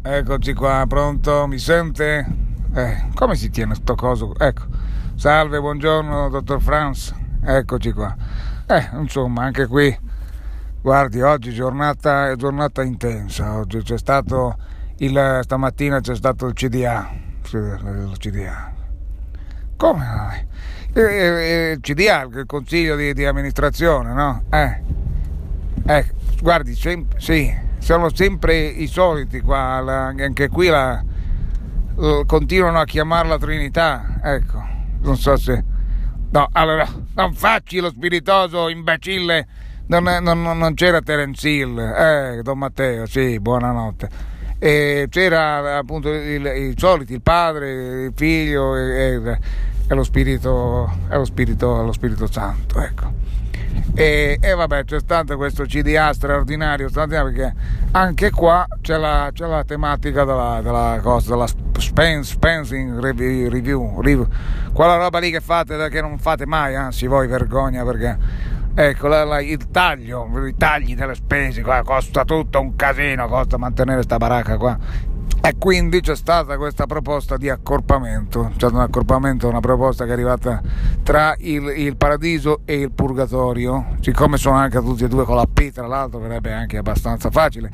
Eccoci qua, pronto? Mi sente? Eh, come si tiene sto coso? Ecco. Salve, buongiorno, dottor Franz. Eccoci qua. Eh, insomma, anche qui, guardi, oggi giornata, giornata intensa. Oggi c'è stato il, stamattina c'è stato il CDA. Il CDA. Come? Il, il CDA, il consiglio di, di amministrazione, no? Eh. Eh, guardi, sempre, sì sono sempre i soliti qua, la, anche qui la, la, continuano a chiamarla Trinità, ecco, non so se... No, allora, non facci lo spiritoso imbecille, non, non, non c'era Terence Hill, eh, Don Matteo, sì, buonanotte. E c'era appunto i soliti, il padre, il figlio e, e, lo, spirito, e lo, spirito, lo Spirito Santo, ecco. E, e, vabbè c'è stato questo CDA straordinario, straordinario perché anche qua c'è la, c'è la tematica della, della, cosa, della spens, spensing review, review, review, quella roba lì che fate che non fate mai, anzi voi vergogna perché ecco la, la, il taglio, i tagli delle spese qua costa tutto un casino, costa mantenere sta baracca qua e quindi c'è stata questa proposta di accorpamento, c'è un accorpamento, una proposta che è arrivata tra il, il, paradiso e il purgatorio, siccome sono anche tutti e due con la P tra l'altro verrebbe anche abbastanza facile,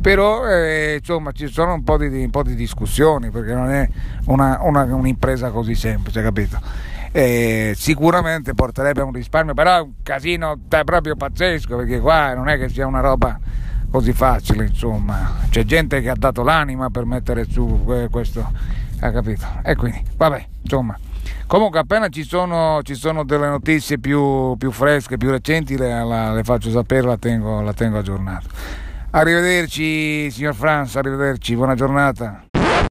però eh, insomma ci sono un po' di, un po di discussioni perché non è una, una, un'impresa così semplice, capito? Eh, sicuramente porterebbe un risparmio, però è un casino è proprio pazzesco perché qua non è che sia una roba così facile, insomma. C'è gente che ha dato l'anima per mettere su questo, ha capito? E quindi, vabbè, insomma. Comunque appena ci sono, ci sono delle notizie più, più, fresche, più recenti, le, la, le faccio sapere, la tengo, la tengo aggiornata. Arrivederci signor Franz, arrivederci, buona giornata.